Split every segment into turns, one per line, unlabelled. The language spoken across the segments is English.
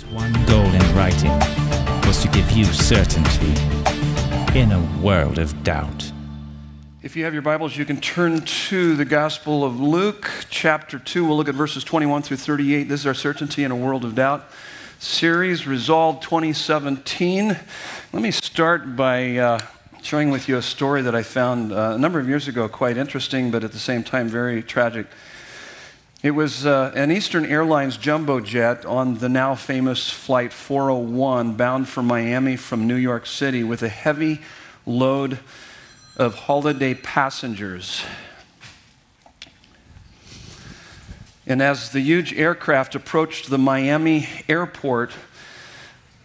His one goal in writing was to give you certainty in a world of doubt.
If you have your Bibles, you can turn to the Gospel of Luke, chapter 2. We'll look at verses 21 through 38. This is our Certainty in a World of Doubt series, Resolve 2017. Let me start by uh, sharing with you a story that I found uh, a number of years ago, quite interesting, but at the same time very tragic. It was uh, an Eastern Airlines jumbo jet on the now famous Flight 401 bound for Miami from New York City with a heavy load of holiday passengers. And as the huge aircraft approached the Miami airport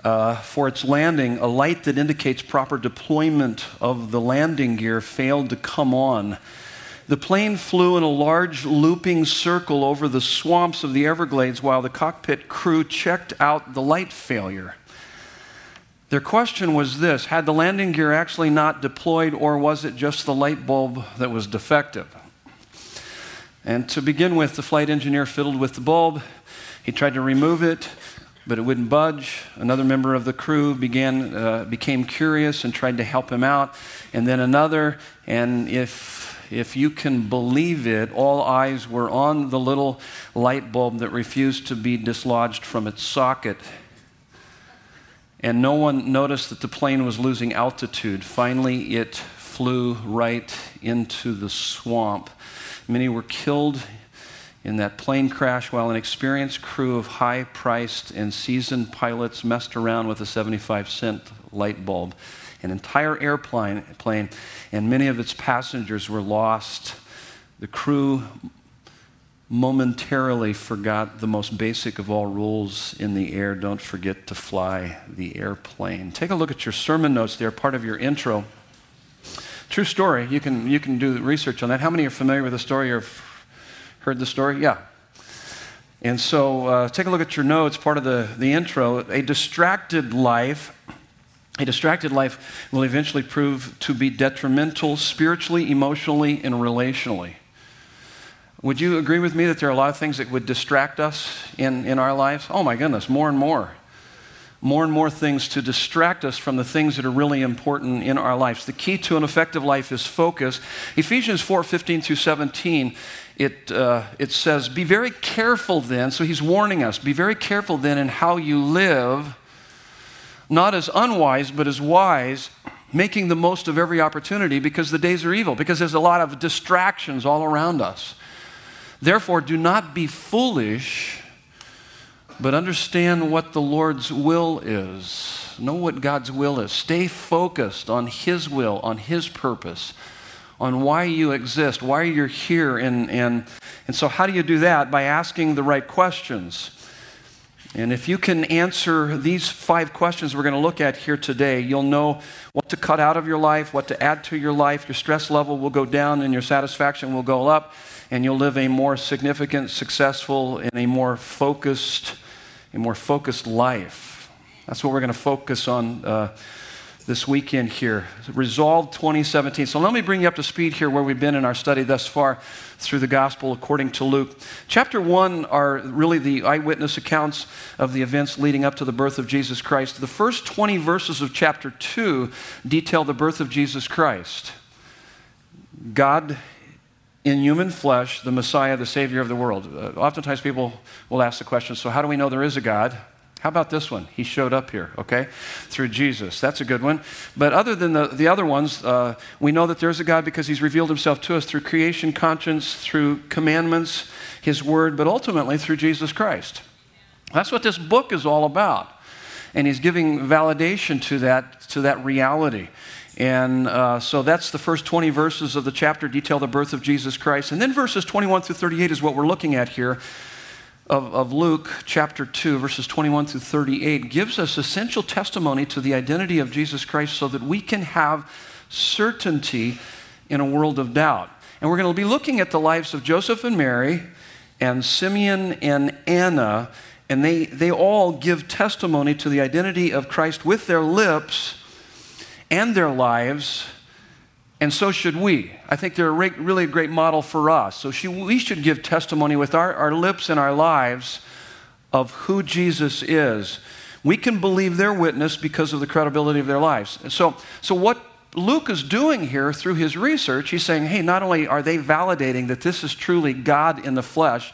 uh, for its landing, a light that indicates proper deployment of the landing gear failed to come on. The plane flew in a large looping circle over the swamps of the Everglades while the cockpit crew checked out the light failure. Their question was this Had the landing gear actually not deployed, or was it just the light bulb that was defective? And to begin with, the flight engineer fiddled with the bulb. He tried to remove it, but it wouldn't budge. Another member of the crew began, uh, became curious and tried to help him out. And then another, and if if you can believe it, all eyes were on the little light bulb that refused to be dislodged from its socket. And no one noticed that the plane was losing altitude. Finally, it flew right into the swamp. Many were killed in that plane crash while an experienced crew of high priced and seasoned pilots messed around with a 75 cent light bulb. An entire airplane, plane, and many of its passengers were lost. The crew momentarily forgot the most basic of all rules in the air don't forget to fly the airplane. Take a look at your sermon notes, they're part of your intro. True story. You can, you can do the research on that. How many are familiar with the story or heard the story? Yeah. And so uh, take a look at your notes, part of the, the intro. A distracted life a distracted life will eventually prove to be detrimental spiritually, emotionally, and relationally. Would you agree with me that there are a lot of things that would distract us in, in our lives? Oh my goodness, more and more. More and more things to distract us from the things that are really important in our lives. The key to an effective life is focus. Ephesians 4 15 through 17, it, uh, it says, Be very careful then. So he's warning us, be very careful then in how you live not as unwise, but as wise, making the most of every opportunity because the days are evil, because there's a lot of distractions all around us. Therefore, do not be foolish, but understand what the Lord's will is. Know what God's will is. Stay focused on His will, on His purpose, on why you exist, why you're here. And, and, and so, how do you do that? By asking the right questions. And if you can answer these five questions we're going to look at here today, you'll know what to cut out of your life, what to add to your life. Your stress level will go down and your satisfaction will go up, and you'll live a more significant, successful, and a more focused, a more focused life. That's what we're going to focus on uh, this weekend here. Resolve 2017. So let me bring you up to speed here where we've been in our study thus far through the gospel according to Luke. Chapter 1 are really the eyewitness accounts of the events leading up to the birth of Jesus Christ. The first 20 verses of chapter 2 detail the birth of Jesus Christ. God in human flesh, the Messiah, the Savior of the world. Uh, oftentimes people will ask the question so, how do we know there is a God? How about this one? He showed up here, okay, through Jesus. That's a good one. But other than the, the other ones, uh, we know that there's a God because he's revealed himself to us through creation, conscience, through commandments, his word, but ultimately through Jesus Christ. That's what this book is all about. And he's giving validation to that, to that reality. And uh, so that's the first 20 verses of the chapter detail the birth of Jesus Christ. And then verses 21 through 38 is what we're looking at here of, of Luke chapter 2, verses 21 through 38, gives us essential testimony to the identity of Jesus Christ so that we can have certainty in a world of doubt. And we're going to be looking at the lives of Joseph and Mary and Simeon and Anna, and they, they all give testimony to the identity of Christ with their lips and their lives and so should we. I think they're a re- really a great model for us. So she, we should give testimony with our, our lips and our lives of who Jesus is, we can believe their witness because of the credibility of their lives. So, so what Luke is doing here through his research, he's saying, hey, not only are they validating that this is truly God in the flesh,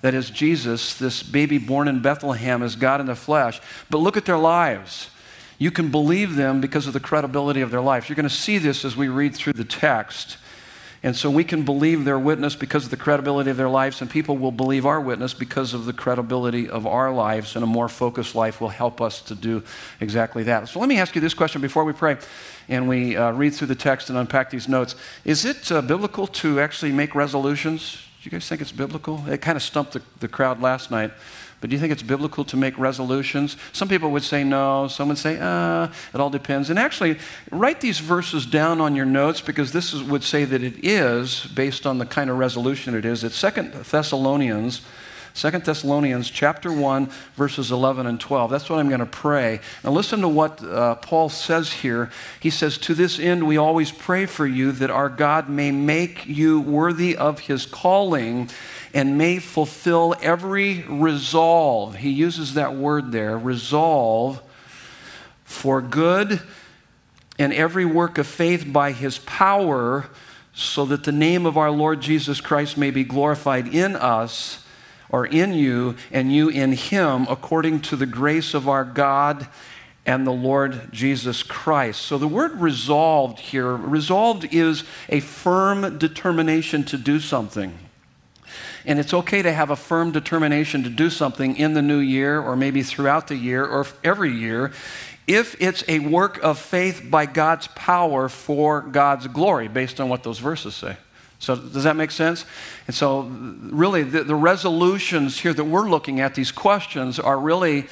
that is Jesus, this baby born in Bethlehem is God in the flesh, but look at their lives. You can believe them because of the credibility of their life. You're going to see this as we read through the text. And so we can believe their witness because of the credibility of their lives, and people will believe our witness because of the credibility of our lives, and a more focused life will help us to do exactly that. So let me ask you this question before we pray and we uh, read through the text and unpack these notes. Is it uh, biblical to actually make resolutions? Do you guys think it's biblical? It kind of stumped the, the crowd last night. But do you think it's biblical to make resolutions? Some people would say no. Some would say, ah, it all depends. And actually, write these verses down on your notes because this is, would say that it is based on the kind of resolution it is. It's Second Thessalonians 2 Thessalonians chapter 1, verses 11 and 12. That's what I'm going to pray. Now listen to what uh, Paul says here. He says, To this end, we always pray for you that our God may make you worthy of his calling and may fulfill every resolve. He uses that word there, resolve, for good and every work of faith by his power, so that the name of our Lord Jesus Christ may be glorified in us or in you, and you in him, according to the grace of our God and the Lord Jesus Christ. So the word resolved here, resolved is a firm determination to do something. And it's okay to have a firm determination to do something in the new year or maybe throughout the year or every year if it's a work of faith by God's power for God's glory, based on what those verses say. So, does that make sense? And so, really, the, the resolutions here that we're looking at, these questions, are really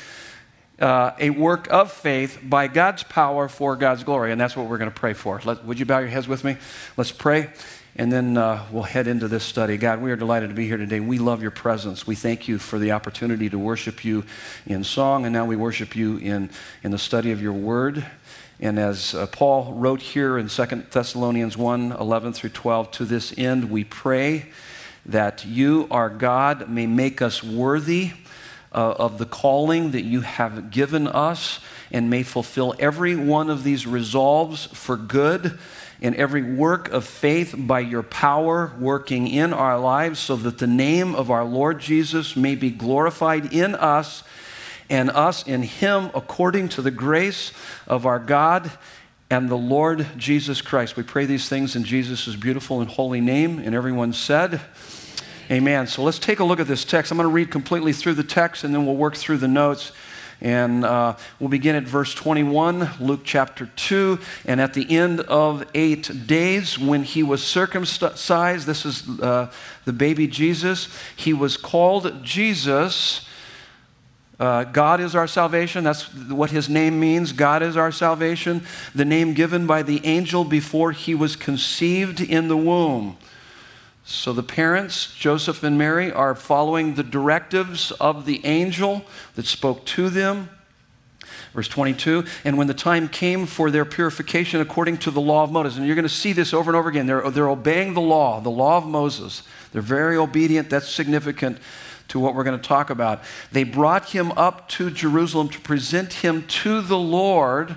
uh, a work of faith by God's power for God's glory. And that's what we're going to pray for. Let, would you bow your heads with me? Let's pray. And then uh, we'll head into this study. God, we are delighted to be here today. We love your presence. We thank you for the opportunity to worship you in song, and now we worship you in, in the study of your word. And as uh, Paul wrote here in 2 Thessalonians 1 11 through 12, to this end we pray that you, our God, may make us worthy uh, of the calling that you have given us and may fulfill every one of these resolves for good and every work of faith by your power working in our lives so that the name of our Lord Jesus may be glorified in us and us in him according to the grace of our God and the Lord Jesus Christ. We pray these things in Jesus' beautiful and holy name. And everyone said, Amen. So let's take a look at this text. I'm going to read completely through the text and then we'll work through the notes. And uh, we'll begin at verse 21, Luke chapter 2. And at the end of eight days, when he was circumcised, this is uh, the baby Jesus, he was called Jesus uh, God is our salvation. That's what his name means. God is our salvation. The name given by the angel before he was conceived in the womb. So the parents, Joseph and Mary, are following the directives of the angel that spoke to them. Verse 22, and when the time came for their purification according to the law of Moses, and you're going to see this over and over again, they're, they're obeying the law, the law of Moses. They're very obedient. That's significant to what we're going to talk about. They brought him up to Jerusalem to present him to the Lord,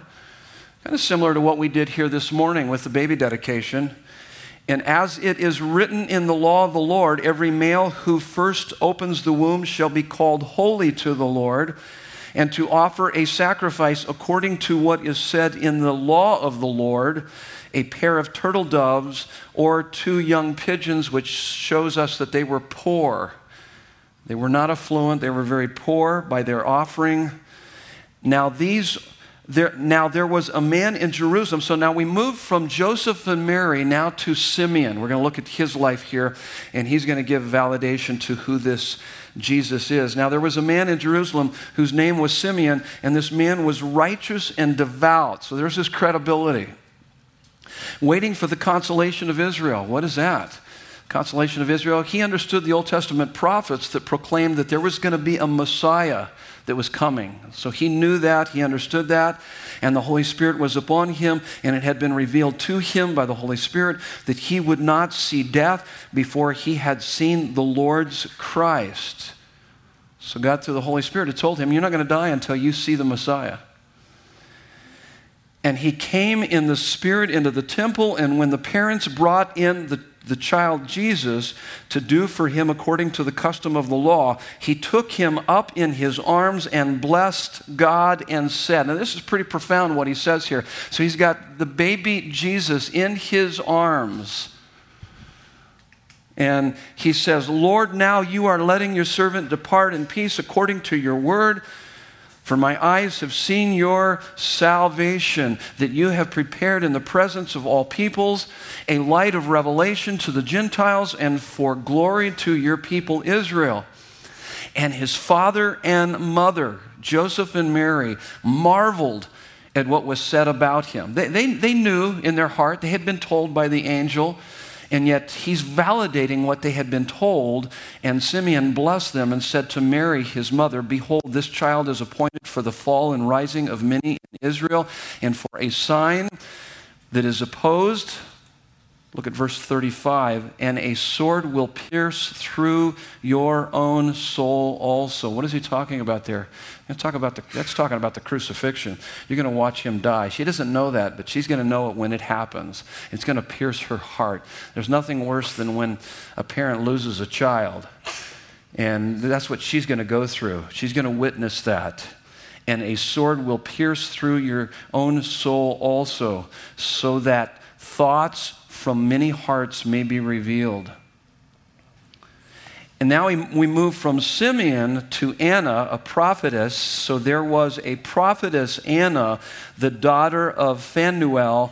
kind of similar to what we did here this morning with the baby dedication. And as it is written in the law of the Lord, every male who first opens the womb shall be called holy to the Lord, and to offer a sacrifice according to what is said in the law of the Lord a pair of turtle doves or two young pigeons, which shows us that they were poor. They were not affluent, they were very poor by their offering. Now, these there, now there was a man in Jerusalem. So now we move from Joseph and Mary now to Simeon. We're going to look at his life here, and he's going to give validation to who this Jesus is. Now there was a man in Jerusalem whose name was Simeon, and this man was righteous and devout. So there's his credibility. Waiting for the consolation of Israel. What is that? consolation of Israel, he understood the Old Testament prophets that proclaimed that there was going to be a Messiah that was coming. So he knew that, he understood that, and the Holy Spirit was upon him, and it had been revealed to him by the Holy Spirit that he would not see death before he had seen the Lord's Christ. So God, through the Holy Spirit, had told him, You're not going to die until you see the Messiah. And he came in the Spirit into the temple, and when the parents brought in the the child Jesus to do for him according to the custom of the law, he took him up in his arms and blessed God and said, Now, this is pretty profound what he says here. So he's got the baby Jesus in his arms. And he says, Lord, now you are letting your servant depart in peace according to your word. For my eyes have seen your salvation that you have prepared in the presence of all peoples, a light of revelation to the Gentiles and for glory to your people Israel. And his father and mother, Joseph and Mary, marveled at what was said about him. They, they, they knew in their heart, they had been told by the angel and yet he's validating what they had been told. And Simeon blessed them and said to Mary, his mother, Behold, this child is appointed for the fall and rising of many in Israel, and for a sign that is opposed Look at verse 35. And a sword will pierce through your own soul also. What is he talking about there? Talk about the, that's talking about the crucifixion. You're going to watch him die. She doesn't know that, but she's going to know it when it happens. It's going to pierce her heart. There's nothing worse than when a parent loses a child. And that's what she's going to go through. She's going to witness that and a sword will pierce through your own soul also, so that thoughts, from many hearts may be revealed. And now we, move from Simeon to Anna, a prophetess. So there was a prophetess, Anna, the daughter of Phanuel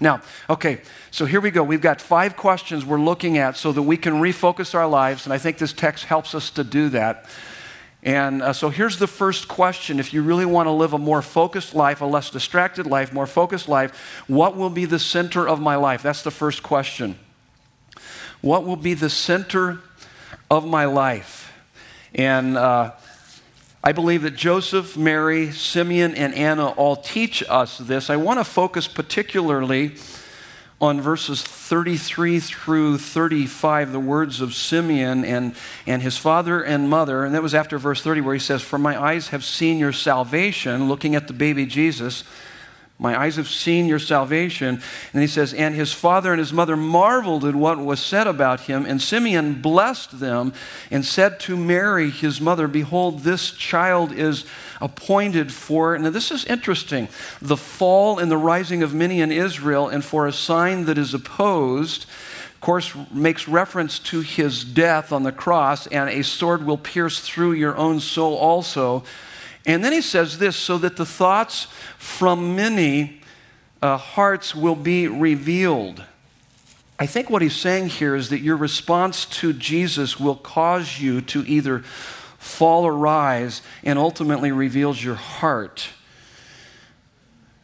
Now, okay, so here we go. We've got five questions we're looking at so that we can refocus our lives, and I think this text helps us to do that. And uh, so here's the first question. If you really want to live a more focused life, a less distracted life, more focused life, what will be the center of my life? That's the first question. What will be the center of my life? And uh, I believe that Joseph, Mary, Simeon, and Anna all teach us this. I want to focus particularly on verses 33 through 35, the words of Simeon and, and his father and mother. And that was after verse 30, where he says, For my eyes have seen your salvation, looking at the baby Jesus my eyes have seen your salvation. And he says, And his father and his mother marveled at what was said about him. And Simeon blessed them and said to Mary, his mother, Behold, this child is appointed for, now this is interesting, the fall and the rising of many in Israel, and for a sign that is opposed. Of course, makes reference to his death on the cross, and a sword will pierce through your own soul also and then he says this so that the thoughts from many uh, hearts will be revealed. I think what he's saying here is that your response to Jesus will cause you to either fall or rise and ultimately reveals your heart.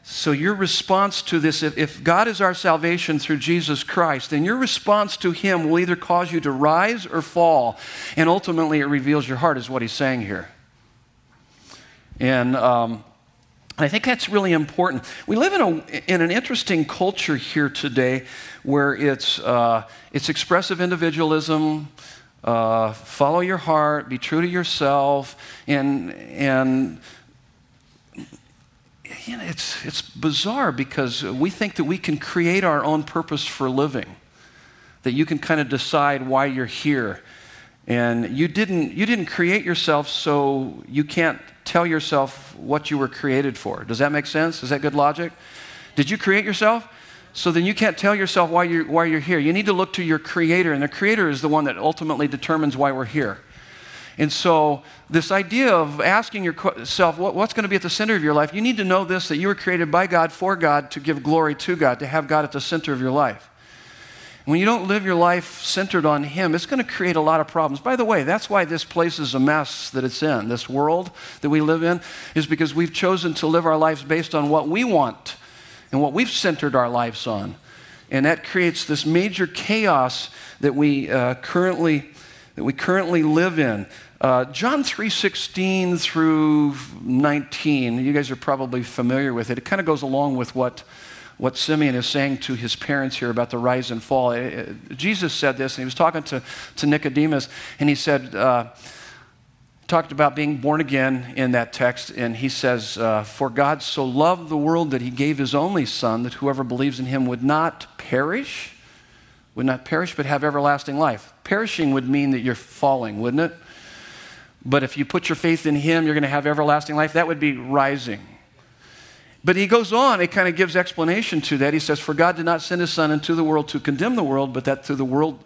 So, your response to this, if, if, God is our salvation through Jesus Christ, then your response to Him will either cause you to rise or fall, and ultimately it reveals your heart, is what He's saying here. And um, I think that's really important. We live in, a, in an interesting culture here today where it's, uh, it's expressive individualism, uh, follow your heart, be true to yourself, and, and you know, it's, it's bizarre because we think that we can create our own purpose for living, that you can kind of decide why you're here. And you didn't, you didn't create yourself so you can't tell yourself what you were created for. Does that make sense? Is that good logic? Did you create yourself? So then you can't tell yourself why you're, why you're here. You need to look to your creator, and the creator is the one that ultimately determines why we're here. And so, this idea of asking yourself what, what's going to be at the center of your life, you need to know this that you were created by God for God to give glory to God, to have God at the center of your life. When you don't live your life centered on Him, it's going to create a lot of problems. By the way, that's why this place is a mess that it's in. This world that we live in is because we've chosen to live our lives based on what we want and what we've centered our lives on. And that creates this major chaos that we uh, currently that we currently live in. Uh, John 3:16 through 19, you guys are probably familiar with it. It kind of goes along with what what Simeon is saying to his parents here about the rise and fall. It, it, Jesus said this, and he was talking to, to Nicodemus, and he said, uh, talked about being born again in that text, and he says, uh, For God so loved the world that he gave his only Son, that whoever believes in him would not perish, would not perish, but have everlasting life. Perishing would mean that you're falling, wouldn't it? But if you put your faith in him, you're going to have everlasting life. That would be rising. But he goes on, it kind of gives explanation to that. He says, For God did not send his Son into the world to condemn the world, but that through the world,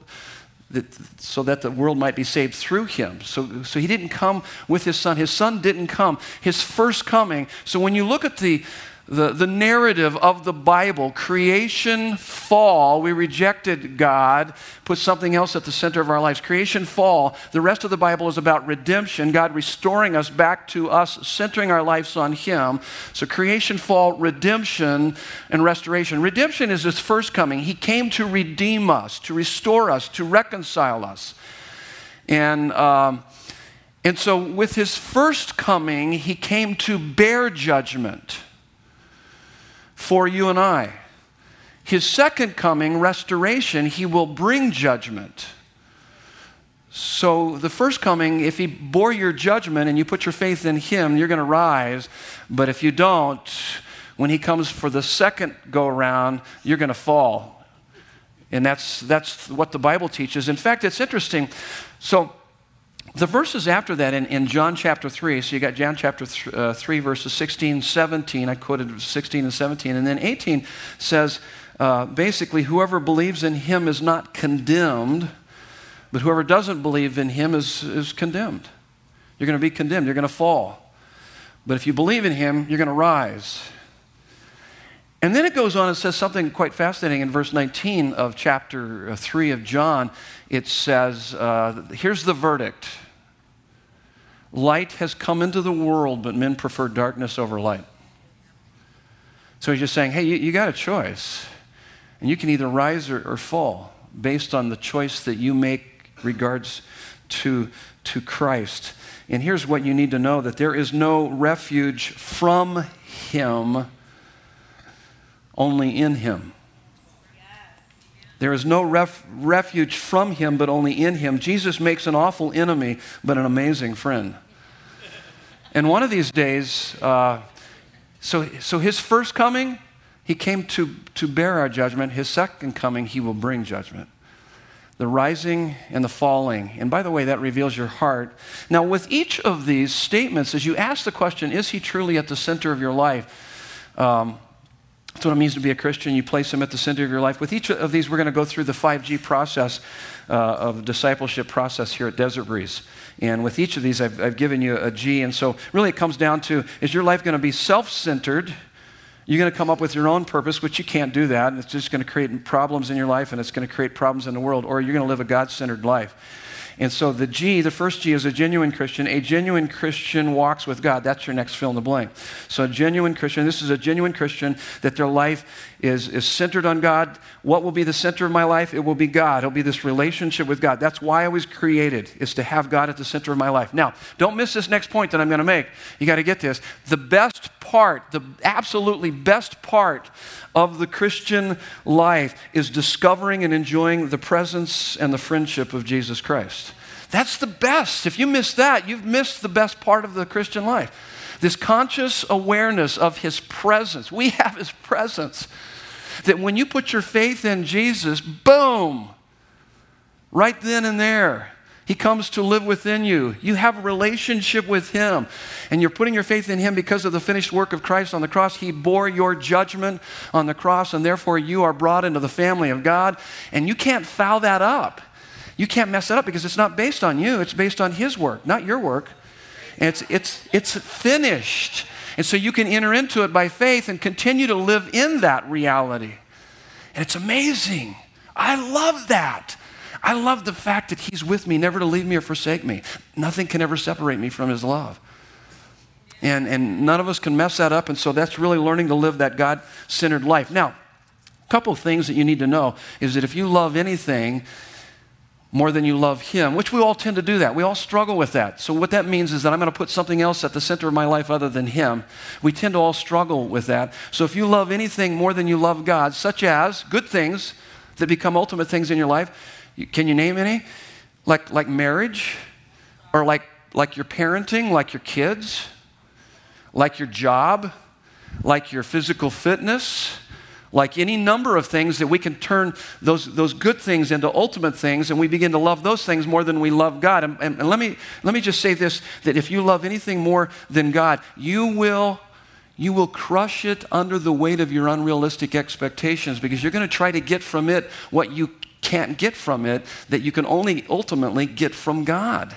that, so that the world might be saved through him. So, so he didn't come with his Son. His Son didn't come, his first coming. So when you look at the the, the narrative of the Bible creation, fall, we rejected God, put something else at the center of our lives. Creation, fall, the rest of the Bible is about redemption, God restoring us back to us, centering our lives on Him. So, creation, fall, redemption, and restoration. Redemption is His first coming. He came to redeem us, to restore us, to reconcile us. And, um, and so, with His first coming, He came to bear judgment for you and I. His second coming, restoration, he will bring judgment. So, the first coming, if he bore your judgment and you put your faith in him, you're going to rise. But if you don't, when he comes for the second go around, you're going to fall. And that's, that's what the Bible teaches. In fact, it's interesting. So, the verses after that in, in John chapter 3, so you got John chapter th- uh, 3, verses 16, 17. I quoted 16 and 17. And then 18 says uh, basically, whoever believes in him is not condemned, but whoever doesn't believe in him is, is condemned. You're going to be condemned, you're going to fall. But if you believe in him, you're going to rise. And then it goes on and says something quite fascinating in verse 19 of chapter uh, 3 of John. It says, uh, Here's the verdict Light has come into the world, but men prefer darkness over light. So he's just saying, hey, you, you got a choice. And you can either rise or, or fall based on the choice that you make regards to, to Christ. And here's what you need to know that there is no refuge from Him, only in Him. There is no ref- refuge from Him, but only in Him. Jesus makes an awful enemy, but an amazing friend. And one of these days, uh, so, so his first coming, he came to, to bear our judgment. His second coming, he will bring judgment. The rising and the falling. And by the way, that reveals your heart. Now, with each of these statements, as you ask the question, is he truly at the center of your life? Um, that's what it means to be a Christian. You place him at the center of your life. With each of these, we're going to go through the 5G process uh, of discipleship process here at Desert Breeze. And with each of these, I've, I've given you a G. And so, really, it comes down to is your life going to be self centered? You're going to come up with your own purpose, which you can't do that. And it's just going to create problems in your life and it's going to create problems in the world. Or you're going to live a God centered life. And so the G, the first G is a genuine Christian. A genuine Christian walks with God. That's your next fill in the blank. So a genuine Christian, this is a genuine Christian that their life is, is centered on God. What will be the center of my life? It will be God. It'll be this relationship with God. That's why I was created, is to have God at the center of my life. Now, don't miss this next point that I'm going to make. You got to get this. The best part, the absolutely best part of the Christian life is discovering and enjoying the presence and the friendship of Jesus Christ. That's the best. If you miss that, you've missed the best part of the Christian life. This conscious awareness of His presence. We have His presence. That when you put your faith in Jesus, boom, right then and there, he comes to live within you. You have a relationship with Him, and you're putting your faith in Him because of the finished work of Christ on the cross. He bore your judgment on the cross, and therefore you are brought into the family of God. And you can't foul that up. You can't mess it up because it's not based on you, it's based on His work, not your work. It's, it's, it's finished. And so you can enter into it by faith and continue to live in that reality. And it's amazing. I love that. I love the fact that He's with me, never to leave me or forsake me. Nothing can ever separate me from His love. And, and none of us can mess that up. And so that's really learning to live that God centered life. Now, a couple things that you need to know is that if you love anything, more than you love Him, which we all tend to do that. We all struggle with that. So, what that means is that I'm going to put something else at the center of my life other than Him. We tend to all struggle with that. So, if you love anything more than you love God, such as good things that become ultimate things in your life, can you name any? Like, like marriage, or like, like your parenting, like your kids, like your job, like your physical fitness? Like any number of things that we can turn those, those good things into ultimate things and we begin to love those things more than we love God. And, and, and let, me, let me just say this that if you love anything more than God, you will you will crush it under the weight of your unrealistic expectations because you're going to try to get from it what you can't get from it that you can only ultimately get from God.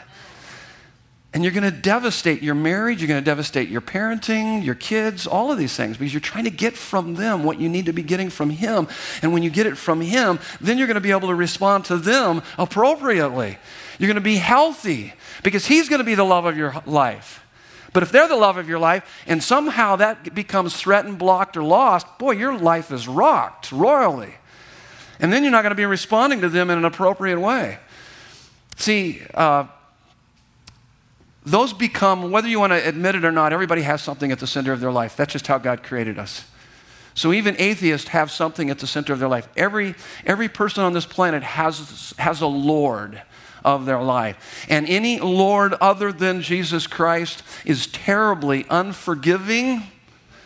And you're going to devastate your marriage, you're going to devastate your parenting, your kids, all of these things because you're trying to get from them what you need to be getting from Him. And when you get it from Him, then you're going to be able to respond to them appropriately. You're going to be healthy because He's going to be the love of your life. But if they're the love of your life and somehow that becomes threatened, blocked, or lost, boy, your life is rocked royally. And then you're not going to be responding to them in an appropriate way. See, uh, those become, whether you want to admit it or not, everybody has something at the center of their life. That's just how God created us. So even atheists have something at the center of their life. Every, every person on this planet has, has a Lord of their life. And any Lord other than Jesus Christ is terribly unforgiving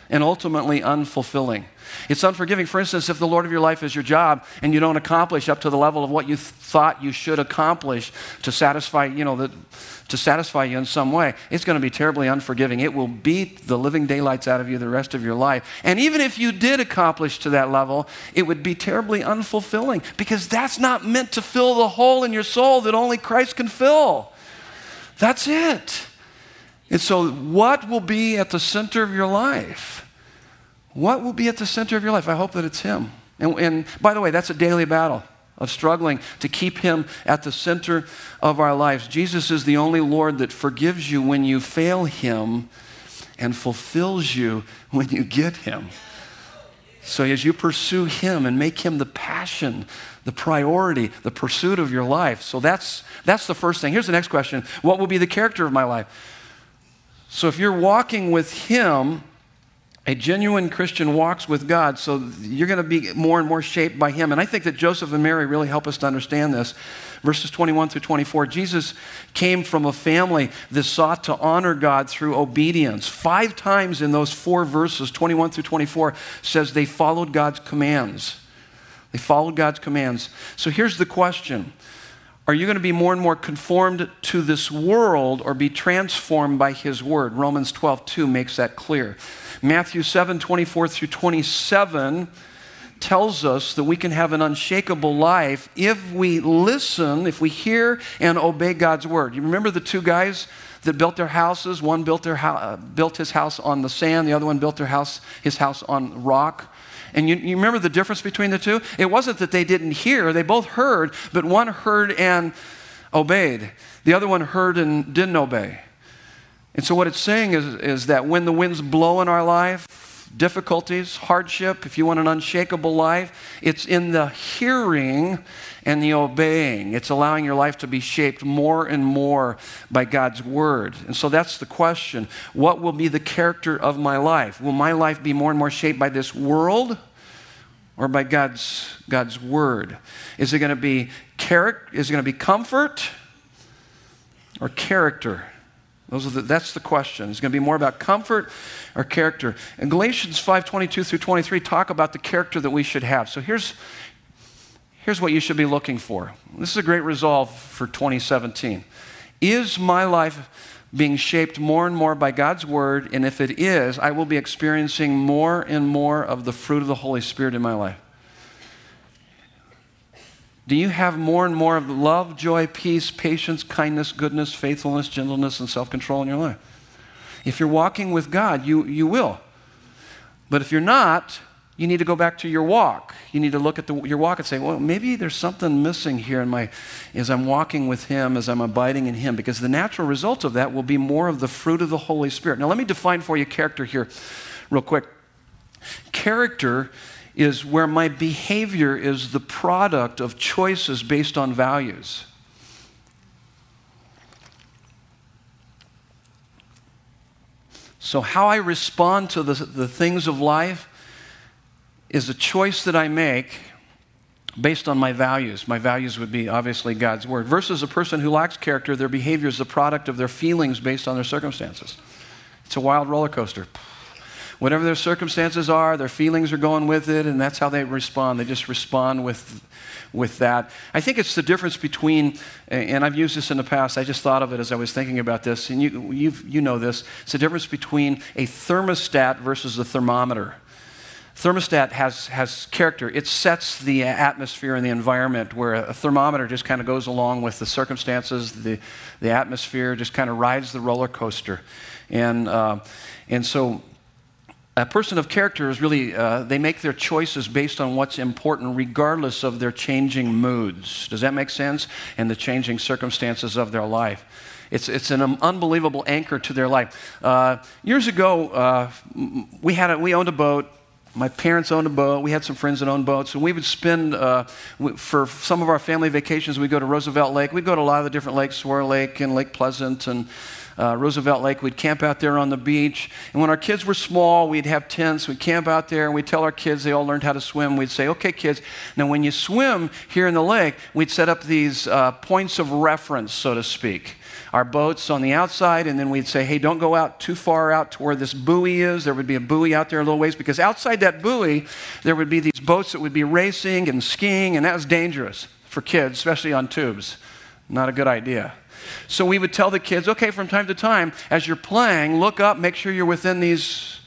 and ultimately unfulfilling. It's unforgiving. For instance, if the Lord of your life is your job and you don't accomplish up to the level of what you th- thought you should accomplish to satisfy, you know, the, to satisfy you in some way, it's going to be terribly unforgiving. It will beat the living daylights out of you the rest of your life. And even if you did accomplish to that level, it would be terribly unfulfilling because that's not meant to fill the hole in your soul that only Christ can fill. That's it. And so, what will be at the center of your life? What will be at the center of your life? I hope that it's Him. And, and, by the way, that's a daily battle of struggling to keep Him at the center of our lives. Jesus is the only Lord that forgives you when you fail Him and fulfills you when you get Him. So as you pursue Him and make Him the passion, the priority, the pursuit of your life. So that's, that's the first thing. Here's the next question What will be the character of my life? So if you're walking with Him, a genuine Christian walks with God, so you're going to be more and more shaped by Him. And I think that Joseph and Mary really help us to understand this. Verses 21 through 24 Jesus came from a family that sought to honor God through obedience. Five times in those four verses, 21 through 24, says they followed God's commands. They followed God's commands. So here's the question are you going to be more and more conformed to this world or be transformed by his word? Romans 12, 2 makes that clear. Matthew 7, 24 through 27 tells us that we can have an unshakable life if we listen, if we hear and obey God's word. You remember the two guys that built their houses? One built, their ho- uh, built his house on the sand, the other one built their house, his house on rock. And you, you remember the difference between the two? It wasn't that they didn't hear, they both heard, but one heard and obeyed. The other one heard and didn't obey. And so, what it's saying is, is that when the winds blow in our life, difficulties, hardship, if you want an unshakable life, it's in the hearing and the obeying. It's allowing your life to be shaped more and more by God's word. And so that's the question what will be the character of my life? Will my life be more and more shaped by this world? Or by God's, God's word? Is it going to be character? Is it going to be comfort or character? The, that's the question. It's going to be more about comfort or character. And Galatians 5 22 through 23 talk about the character that we should have. So here's, here's what you should be looking for. This is a great resolve for 2017. Is my life being shaped more and more by God's word? And if it is, I will be experiencing more and more of the fruit of the Holy Spirit in my life. Do you have more and more of love, joy, peace, patience, kindness, goodness, faithfulness, gentleness, and self control in your life? If you're walking with God, you, you will. But if you're not, you need to go back to your walk. You need to look at the, your walk and say, well, maybe there's something missing here in my, as I'm walking with Him, as I'm abiding in Him, because the natural result of that will be more of the fruit of the Holy Spirit. Now, let me define for you character here, real quick. Character is where my behavior is the product of choices based on values. So, how I respond to the, the things of life is a choice that I make based on my values. My values would be obviously God's word, versus a person who lacks character, their behavior is the product of their feelings based on their circumstances. It's a wild roller coaster. Whatever their circumstances are, their feelings are going with it, and that's how they respond. They just respond with, with that. I think it's the difference between, and I've used this in the past, I just thought of it as I was thinking about this, and you, you know this. It's the difference between a thermostat versus a thermometer. Thermostat has, has character. It sets the atmosphere and the environment, where a thermometer just kind of goes along with the circumstances, the, the atmosphere, just kind of rides the roller coaster. And, uh, and so a person of character is really, uh, they make their choices based on what's important, regardless of their changing moods. Does that make sense? And the changing circumstances of their life. It's, it's an unbelievable anchor to their life. Uh, years ago, uh, we, had a, we owned a boat my parents owned a boat. We had some friends that owned boats. And we would spend, uh, for some of our family vacations, we'd go to Roosevelt Lake. We'd go to a lot of the different lakes, Saguaro Lake and Lake Pleasant and uh, Roosevelt Lake. We'd camp out there on the beach. And when our kids were small, we'd have tents. We'd camp out there and we'd tell our kids, they all learned how to swim. We'd say, okay, kids, now when you swim here in the lake, we'd set up these uh, points of reference, so to speak our boats on the outside, and then we'd say, hey, don't go out too far out to where this buoy is. There would be a buoy out there a little ways, because outside that buoy, there would be these boats that would be racing and skiing, and that was dangerous for kids, especially on tubes. Not a good idea. So we would tell the kids, okay, from time to time, as you're playing, look up, make sure you're within these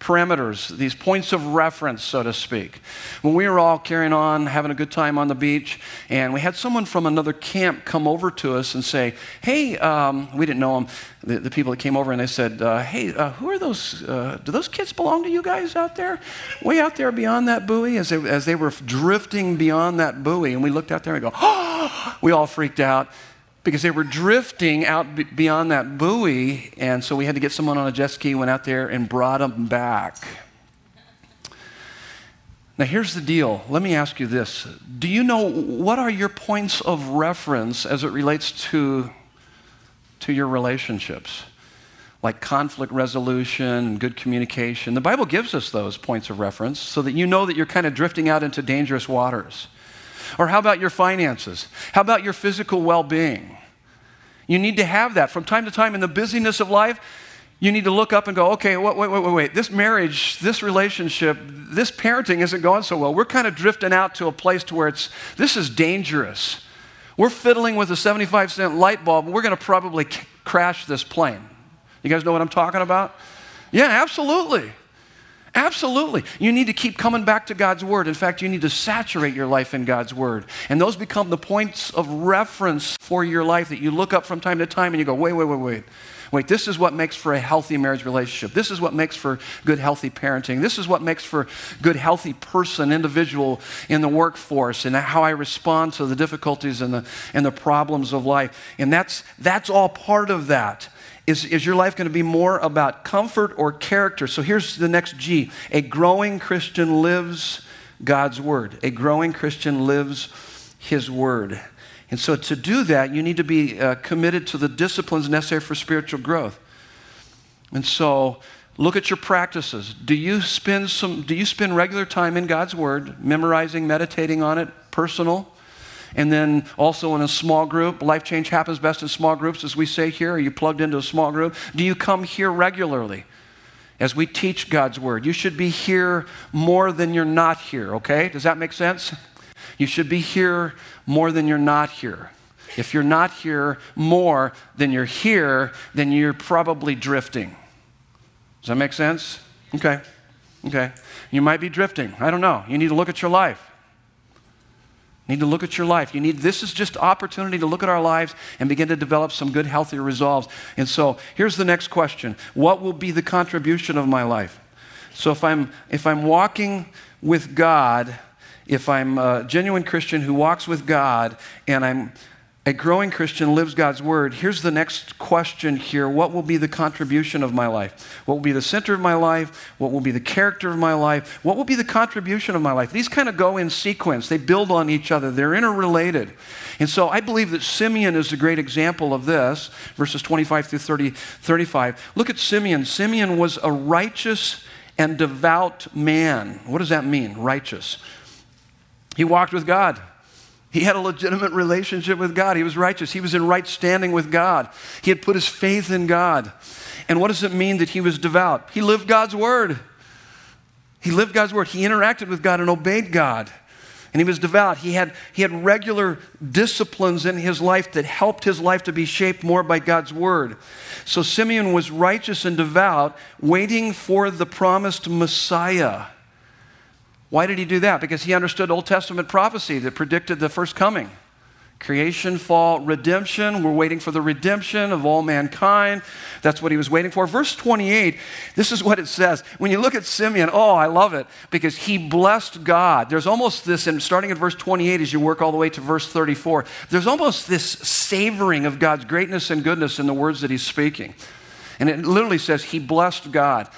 parameters, these points of reference, so to speak. When we were all carrying on, having a good time on the beach, and we had someone from another camp come over to us and say, Hey, um, we didn't know them, the, the, people that came over, and they said, uh, Hey, uh, who are those? Uh, do those kids belong to you guys out there? Way out there beyond that buoy? As they, as they were drifting beyond that buoy, and we looked out there and we go, Oh, we all freaked out because they were drifting out beyond that buoy, and so we had to get someone on a jet ski, went out there and brought them back. Now, here's the deal. Let me ask you this. Do you know what are your points of reference as it relates to, to your relationships? Like conflict resolution good communication. The Bible gives us those points of reference so that you know that you're kind of drifting out into dangerous waters. Or how about your finances? How about your physical well being? You need to have that. From time to time in the busyness of life, you need to look up and go, okay, wait, wait, wait, wait. This marriage, this relationship, this parenting isn't going so well. We're kind of drifting out to a place to where it's, this is dangerous. We're fiddling with a 75 cent light bulb, and we're going to probably c- crash this plane. You guys know what I'm talking about? Yeah, absolutely. Absolutely. You need to keep coming back to God's Word. In fact, you need to saturate your life in God's Word. And those become the points of reference for your life that you look up from time to time and you go, wait, wait, wait, wait. Wait, this is what makes for a healthy marriage relationship. This is what makes for good, healthy parenting. This is what makes for good, healthy person, individual in the workforce, and how I respond to the difficulties and the, and the problems of life. And that's, that's all part of that. Is, is your life going to be more about comfort or character? So here's the next G. A growing Christian lives God's word. A growing Christian lives his word. And so to do that, you need to be uh, committed to the disciplines necessary for spiritual growth. And so look at your practices. Do you spend some do you spend regular time in God's word, memorizing, meditating on it, personal? And then also in a small group, life change happens best in small groups, as we say here. Are you plugged into a small group? Do you come here regularly as we teach God's word? You should be here more than you're not here, okay? Does that make sense? You should be here more than you're not here. If you're not here more than you're here, then you're probably drifting. Does that make sense? Okay. Okay. You might be drifting. I don't know. You need to look at your life need to look at your life. You need this is just opportunity to look at our lives and begin to develop some good, healthy resolves. And so here's the next question: What will be the contribution of my life? So if I'm if I'm walking with God, if I'm a genuine Christian who walks with God and I'm a growing Christian lives God's word, here's the next question here. What will be the contribution of my life? What will be the center of my life? What will be the character of my life? What will be the contribution of my life? These kind of go in sequence, they build on each other, they're interrelated. And so I believe that Simeon is a great example of this, verses 25 through 30, 35. Look at Simeon. Simeon was a righteous and devout man. What does that mean, righteous? He walked with God. He had a legitimate relationship with God. He was righteous. He was in right standing with God. He had put his faith in God. And what does it mean that he was devout? He lived God's word. He lived God's word. He interacted with God and obeyed God. And he was devout. He had, he had regular disciplines in his life that helped his life to be shaped more by God's word. So Simeon was righteous and devout, waiting for the promised Messiah. Why did he do that? Because he understood Old Testament prophecy that predicted the first coming. Creation, fall, redemption. We're waiting for the redemption of all mankind. That's what he was waiting for. Verse 28, this is what it says. When you look at Simeon, oh, I love it because he blessed God. There's almost this, and starting at verse 28 as you work all the way to verse 34, there's almost this savoring of God's greatness and goodness in the words that he's speaking. And it literally says, He blessed God.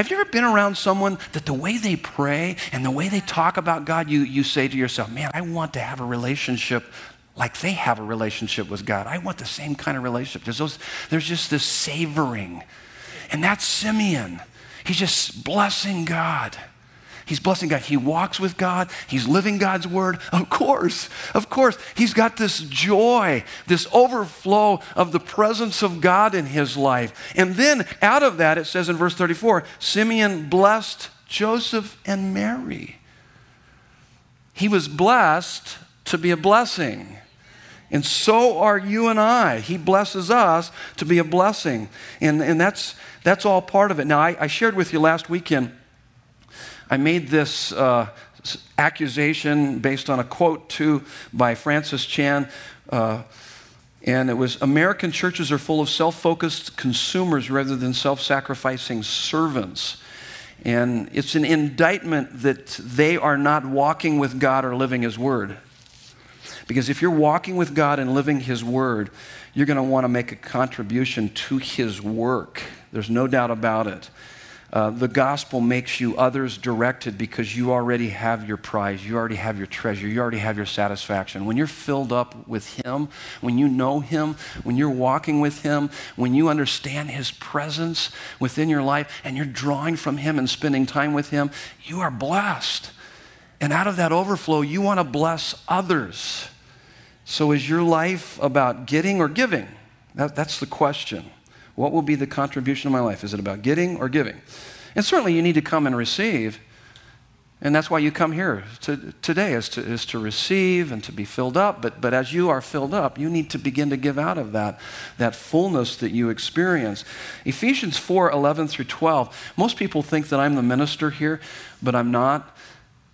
Have you ever been around someone that the way they pray and the way they talk about God, you, you say to yourself, man, I want to have a relationship like they have a relationship with God. I want the same kind of relationship. There's, those, there's just this savoring. And that's Simeon. He's just blessing God. He's blessing God. He walks with God. He's living God's word. Of course, of course. He's got this joy, this overflow of the presence of God in his life. And then out of that, it says in verse 34 Simeon blessed Joseph and Mary. He was blessed to be a blessing. And so are you and I. He blesses us to be a blessing. And, and that's, that's all part of it. Now, I, I shared with you last weekend I made this uh, accusation based on a quote too by Francis Chan. Uh, and it was American churches are full of self focused consumers rather than self sacrificing servants. And it's an indictment that they are not walking with God or living His Word. Because if you're walking with God and living His Word, you're going to want to make a contribution to His work. There's no doubt about it. Uh, the gospel makes you others directed because you already have your prize, you already have your treasure, you already have your satisfaction. When you're filled up with Him, when you know Him, when you're walking with Him, when you understand His presence within your life and you're drawing from Him and spending time with Him, you are blessed. And out of that overflow, you want to bless others. So, is your life about getting or giving? That, that's the question. What will be the contribution of my life? Is it about getting or giving? And certainly you need to come and receive. And that's why you come here to, today is to, is to receive and to be filled up. But, but as you are filled up, you need to begin to give out of that, that fullness that you experience. Ephesians 4 11 through 12. Most people think that I'm the minister here, but I'm not.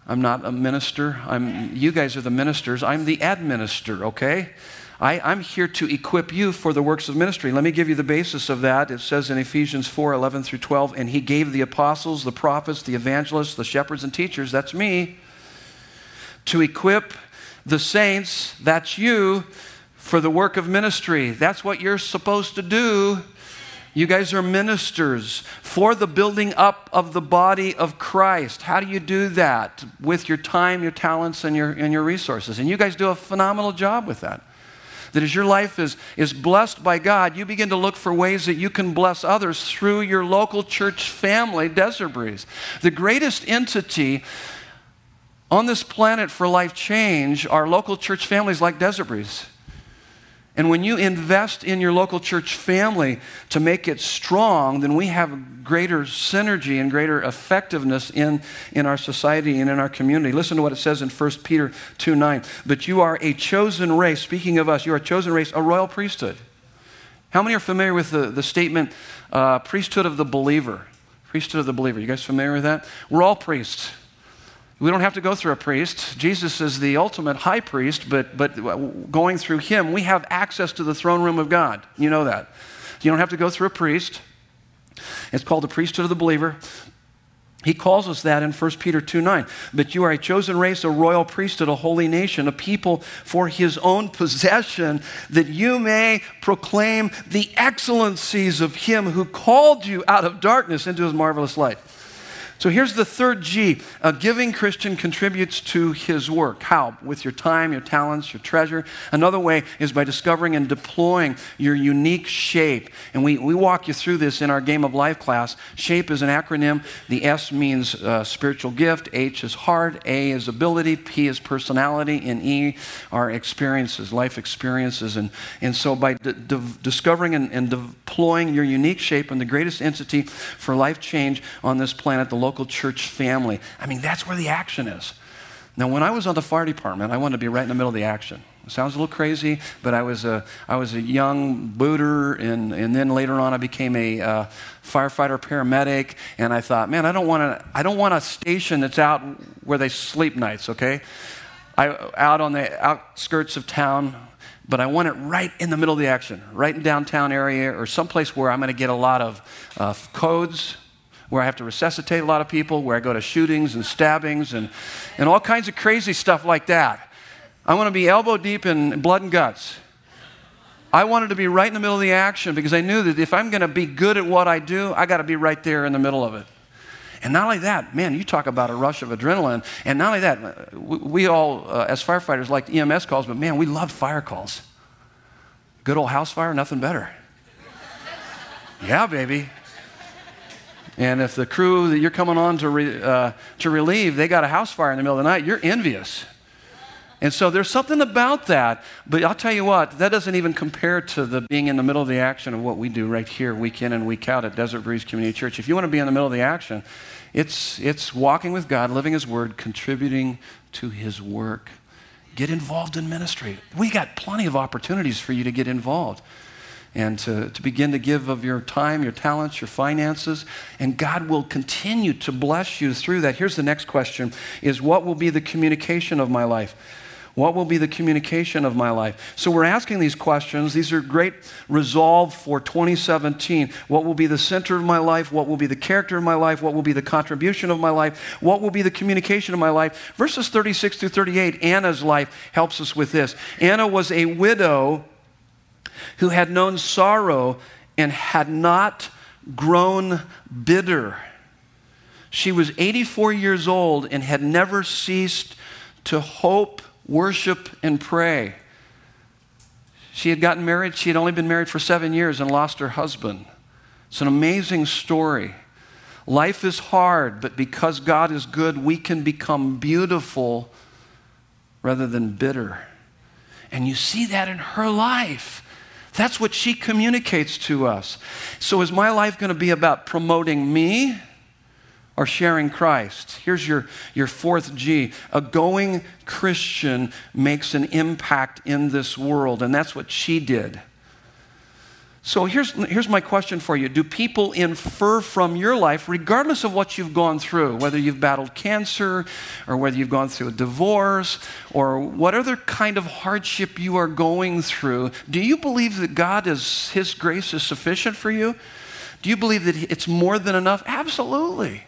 I'm not a minister. I'm, you guys are the ministers. I'm the administer, okay? I, am here to equip you for the works of ministry. Let me give you the basis of that. It says in Ephesians 4 11 through 12, and he gave the apostles, the prophets, the evangelists, the shepherds, and teachers, that's me, to equip the saints, that's you, for the work of ministry. That's what you're supposed to do. You guys are ministers for the building up of the body of Christ. How do you do that? With your time, your talents, and your, and your resources. And you guys do a phenomenal job with that that as your life is, is blessed by God, you begin to look for ways that you can bless others through your local church family, Desert Breeze. The greatest entity on this planet for life change are local church families like Desert Breeze. And when you invest in your local church family to make it strong, then we have greater synergy and greater effectiveness in, in our society and in our community. Listen to what it says in 1 Peter 2 9. But you are a chosen race. Speaking of us, you are a chosen race, a royal priesthood. How many are familiar with the, the statement, uh, priesthood of the believer? Priesthood of the believer. You guys familiar with that? We're all priests. We don't have to go through a priest. Jesus is the ultimate high priest, but, but going through him, we have access to the throne room of God. You know that. You don't have to go through a priest. It's called the priesthood of the believer. He calls us that in 1 Peter 2 9. But you are a chosen race, a royal priesthood, a holy nation, a people for his own possession, that you may proclaim the excellencies of him who called you out of darkness into his marvelous light. So here's the third G. A giving Christian contributes to his work. How? With your time, your talents, your treasure. Another way is by discovering and deploying your unique shape. And we, we walk you through this in our Game of Life class. SHAPE is an acronym. The S means uh, spiritual gift, H is heart, A is ability, P is personality, and E are experiences, life experiences. And, and so by d- d- discovering and, and deploying your unique shape and the greatest entity for life change on this planet, the local church family. I mean, that's where the action is. Now, when I was on the fire department, I wanted to be right in the middle of the action. It sounds a little crazy, but I was a, I was a young booter, and, and then later on I became a uh, firefighter paramedic, and I thought, man, I don't, want a, I don't want a station that's out where they sleep nights, okay? I, out on the outskirts of town, but I want it right in the middle of the action, right in downtown area or someplace where I'm going to get a lot of uh, codes, where I have to resuscitate a lot of people, where I go to shootings and stabbings and, and all kinds of crazy stuff like that. I want to be elbow deep in blood and guts. I wanted to be right in the middle of the action because I knew that if I'm going to be good at what I do, I got to be right there in the middle of it. And not only that, man, you talk about a rush of adrenaline. And not only that, we, all, uh, as firefighters, like EMS calls, but man, we love fire calls. Good old house fire, nothing better. yeah, baby. And if the crew that you're coming on to, re, uh, to relieve, they got a house fire in the middle of the night, you're envious. And so there's something about that. But I'll tell you what, that doesn't even compare to the being in the middle of the action of what we do right here, week in and week out at Desert Breeze Community Church. If you want to be in the middle of the action, it's, it's walking with God, living His Word, contributing to His work. Get involved in ministry. We got plenty of opportunities for you to get involved and to, to begin to give of your time, your talents, your finances. And God will continue to bless you through that. Here's the next question is what will be the communication of my life? What will be the communication of my life? So we're asking these questions. These are great resolve for 2017. What will be the center of my life? What will be the character of my life? What will be the contribution of my life? What will be the communication of my life? Verses 36 through 38, Anna's life helps us with this. Anna was a widow who had known sorrow and had not grown bitter. She was 84 years old and had never ceased to hope, worship, and pray. She had gotten married. She had only been married for seven years and lost her husband. It's an amazing story. Life is hard, but because God is good, we can become beautiful rather than bitter. And you see that in her life. That's what she communicates to us. So, is my life going to be about promoting me or sharing Christ? Here's your, your fourth G. A going Christian makes an impact in this world, and that's what she did. So here's, here's my question for you Do people infer from your life, regardless of what you've gone through, whether you've battled cancer or whether you've gone through a divorce or what other kind of hardship you are going through, do you believe that God is, His grace is sufficient for you? Do you believe that it's more than enough? Absolutely.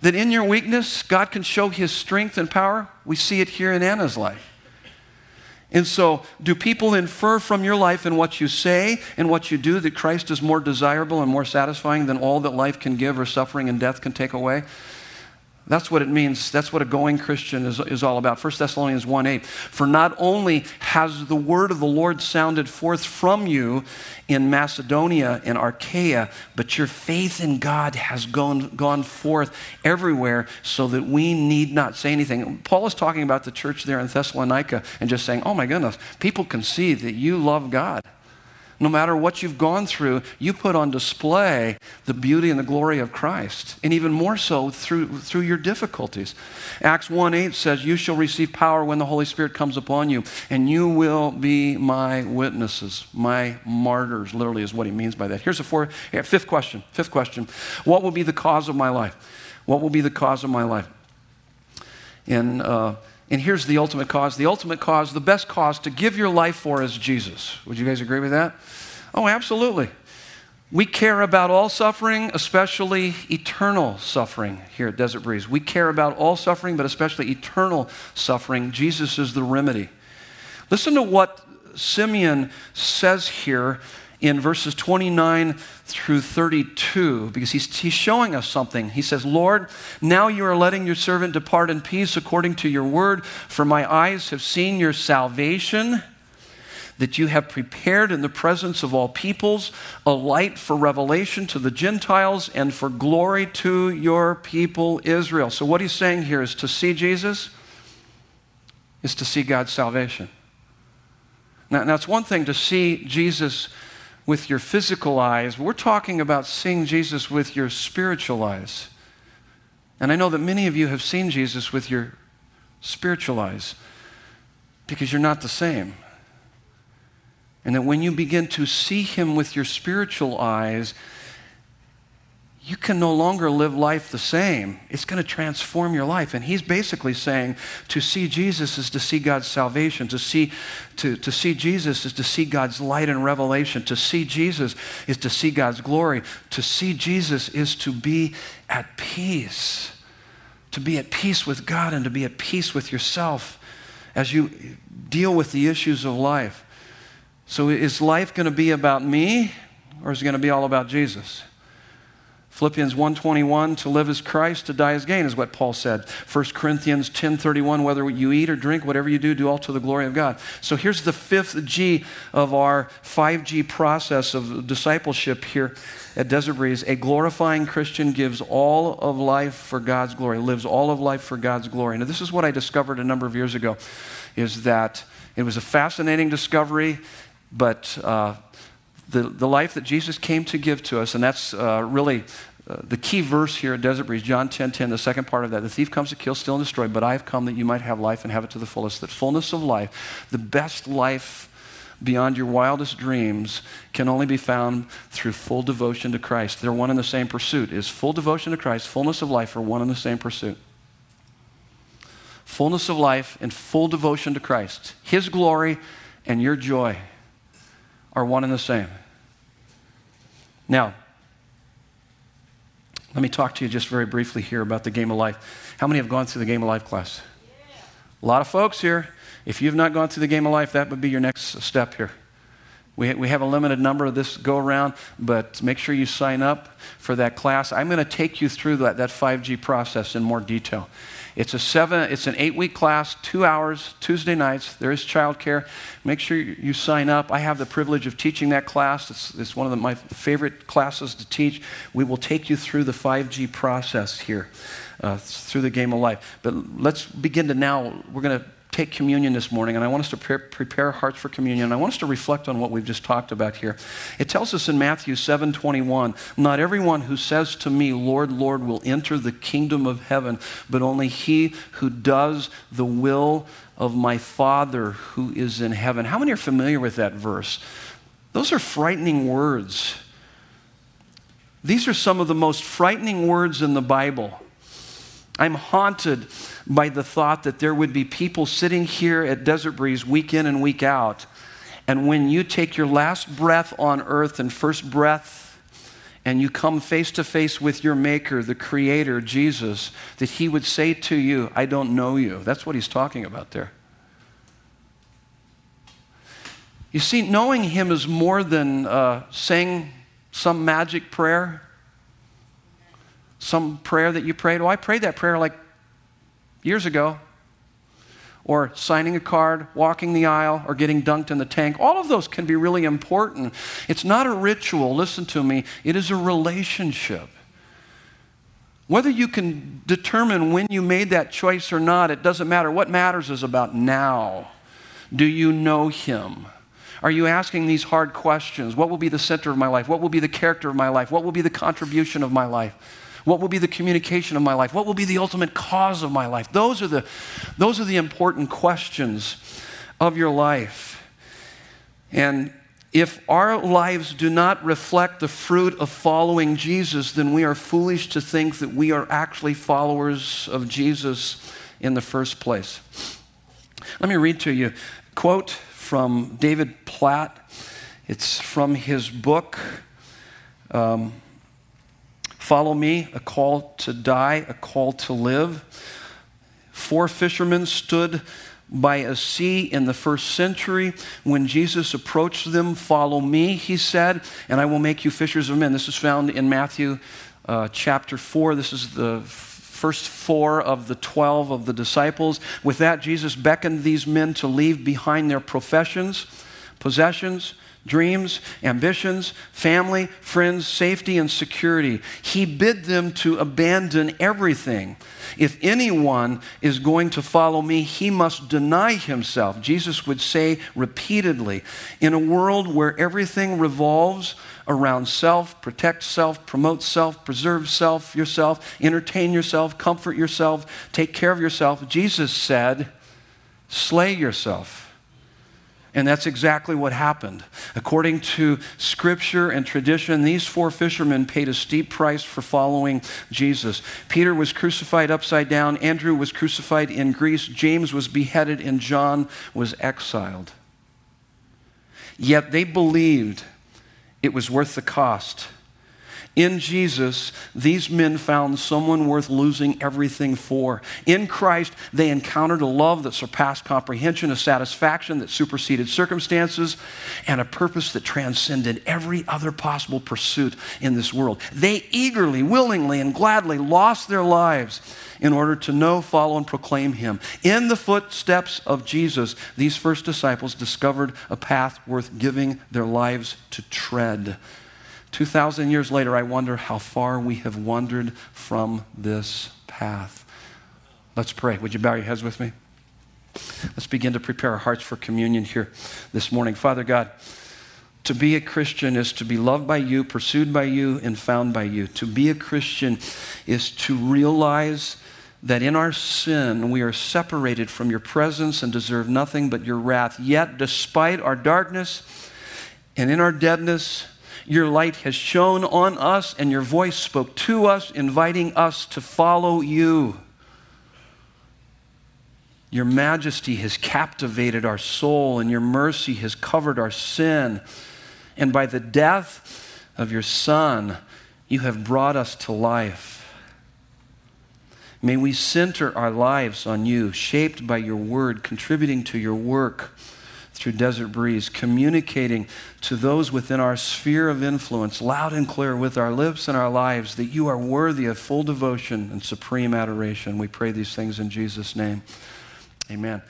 That in your weakness, God can show His strength and power? We see it here in Anna's life. And so, do people infer from your life and what you say and what you do that Christ is more desirable and more satisfying than all that life can give or suffering and death can take away? That's what it means. That's what a going Christian is, is all about. 1 Thessalonians 1 8. For not only has the word of the Lord sounded forth from you in Macedonia and Achaia, but your faith in God has gone, gone forth everywhere so that we need not say anything. Paul is talking about the church there in Thessalonica and just saying, oh my goodness, people can see that you love God no matter what you've gone through, you put on display the beauty and the glory of Christ, and even more so through, through your difficulties. Acts 1 8 says, You shall receive power when the Holy Spirit comes upon you, and you will be my witnesses, my martyrs, literally, is what he means by that. Here's a fourth, fifth question. Fifth question What will be the cause of my life? What will be the cause of my life? And, uh, and here's the ultimate cause. The ultimate cause, the best cause to give your life for is Jesus. Would you guys agree with that? Oh, absolutely. We care about all suffering, especially eternal suffering here at Desert Breeze. We care about all suffering, but especially eternal suffering. Jesus is the remedy. Listen to what Simeon says here in verses 29 through 32 because he's, he's showing us something. He says, Lord, now you are letting your servant depart in peace according to your word, for my eyes have seen your salvation that you have prepared in the presence of all peoples a light for revelation to the Gentiles and for glory to your people Israel. So, what he's saying here is to see Jesus is to see God's salvation. Now, now it's one thing to see Jesus with your physical eyes, we're talking about seeing Jesus with your spiritual eyes. And I know that many of you have seen Jesus with your spiritual eyes because you're not the same. And that when you begin to see him with your spiritual eyes, you can no longer live life the same. It's going to transform your life. And he's basically saying to see Jesus is to see God's salvation. To see, to, to see Jesus is to see God's light and revelation. To see Jesus is to see God's glory. To see Jesus is to be at peace. To be at peace with God and to be at peace with yourself as you deal with the issues of life. So, is life going to be about me or is it going to be all about Jesus? Philippians 1:21 to live as Christ to die as gain is what Paul said. 1 Corinthians 10:31 whether you eat or drink whatever you do do all to the glory of God. So here's the fifth G of our 5G process of discipleship here at Desert Breeze. A glorifying Christian gives all of life for God's glory, lives all of life for God's glory. Now this is what I discovered a number of years ago is that it was a fascinating discovery but uh, the, the life that Jesus came to give to us, and that's uh, really the key verse here at Desert Breeze, John 10 10, the second part of that. The thief comes to kill, steal, and destroy, but I have come that you might have life and have it to the fullest. That fullness of life, the best life beyond your wildest dreams, can only be found through full devotion to Christ. They're one and the same pursuit. Is full devotion to Christ, fullness of life are one and the same pursuit. Fullness of life and full devotion to Christ. His glory and your joy are one and the same. Now, let me talk to you just very briefly here about the game of life. How many have gone through the game of life class? A lot of folks here. If you've not gone through the game of life, that would be your next step here. We, we have a limited number of this go around, but make sure you sign up for that class. I'm going to take you through that, that 5G process in more detail. It's a seven, it's an eight week class, two hours, Tuesday nights. There is childcare. Make sure you sign up. I have the privilege of teaching that class. It's, it's one of the, my favorite classes to teach. We will take you through the 5G process here, uh, through the game of life. But let's begin to now, we're going to take communion this morning, and I want us to pre- prepare hearts for communion. I want us to reflect on what we've just talked about here. It tells us in Matthew 7 21, not everyone who says to me, Lord, Lord, will enter the kingdom of heaven, but only he who does the will of my Father who is in heaven. How many are familiar with that verse? Those are frightening words. These are some of the most frightening words in the Bible. I'm haunted by the thought that there would be people sitting here at Desert Breeze week in and week out. And when you take your last breath on earth and first breath, and you come face to face with your Maker, the Creator, Jesus, that He would say to you, I don't know you. That's what He's talking about there. You see, knowing Him is more than uh, saying some magic prayer some prayer that you prayed. Oh, I prayed that prayer like years ago. Or signing a card, walking the aisle, or getting dunked in the tank. All of those can be really important. It's not a ritual, listen to me, it is a relationship. Whether you can determine when you made that choice or not, it doesn't matter. What matters is about now. Do you know Him? Are you asking these hard questions? What will be the center of my life? What will be the character of my life? What will be the contribution of my life? What will be the communication of my life? What will be the ultimate cause of my life? Those are the, those are the important questions of your life. And if our lives do not reflect the fruit of following Jesus, then we are foolish to think that we are actually followers of Jesus in the first place. Let me read to you quote from David Platt. It's from his book, Um, follow me, a call to die, a call to live. Four fishermen stood by a sea in the first century when Jesus approached them. Follow me, he said, and I will make you fishers of men. This is found in Matthew uh, chapter 4. This is the first four of the 12 of the disciples. With that, Jesus beckoned these men to leave behind their professions, possessions, dreams, ambitions, family, friends, safety, and security. He bid them to abandon everything. If anyone is going to follow me, he must deny himself. Jesus would say repeatedly in a world where everything revolves around self, protect self, promote self, preserve self, yourself, entertain yourself, comfort yourself, take care of yourself, Jesus said, slay yourself. And that's exactly what happened. According to scripture and tradition, these four fishermen paid a steep price for following Jesus. Peter was crucified upside down, Andrew was crucified in Greece, James was beheaded, and John was exiled. Yet they believed it was worth the cost in Jesus, these men found someone worth losing everything for. In Christ, they encountered a love that surpassed comprehension, a satisfaction that superseded circumstances, and a purpose that transcended every other possible pursuit in this world. They eagerly, willingly, and gladly lost their lives in order to know, follow, and proclaim Him. In the footsteps of Jesus, these first disciples discovered a path worth giving their lives to tread. 2,000 years later, I wonder how far we have wandered from this path. Let's pray. Would you bow your heads with me? Let's begin to prepare our hearts for communion here this morning. Father God, to be a Christian is to be loved by you, pursued by you, and found by you. To be a Christian is to realize that in our sin we are separated from your presence and deserve nothing but your wrath. Yet, despite our darkness and in our deadness, your light has shone on us, and your voice spoke to us, inviting us to follow you. Your majesty has captivated our soul, and your mercy has covered our sin. And by the death of your Son, you have brought us to life. May we center our lives on you, shaped by your word, contributing to your work through Desert Breeze, communicating to those within our sphere of influence, loud and clear with our lips and our lives, that you are worthy of full devotion and supreme adoration. We pray these things in Jesus' name. Amen.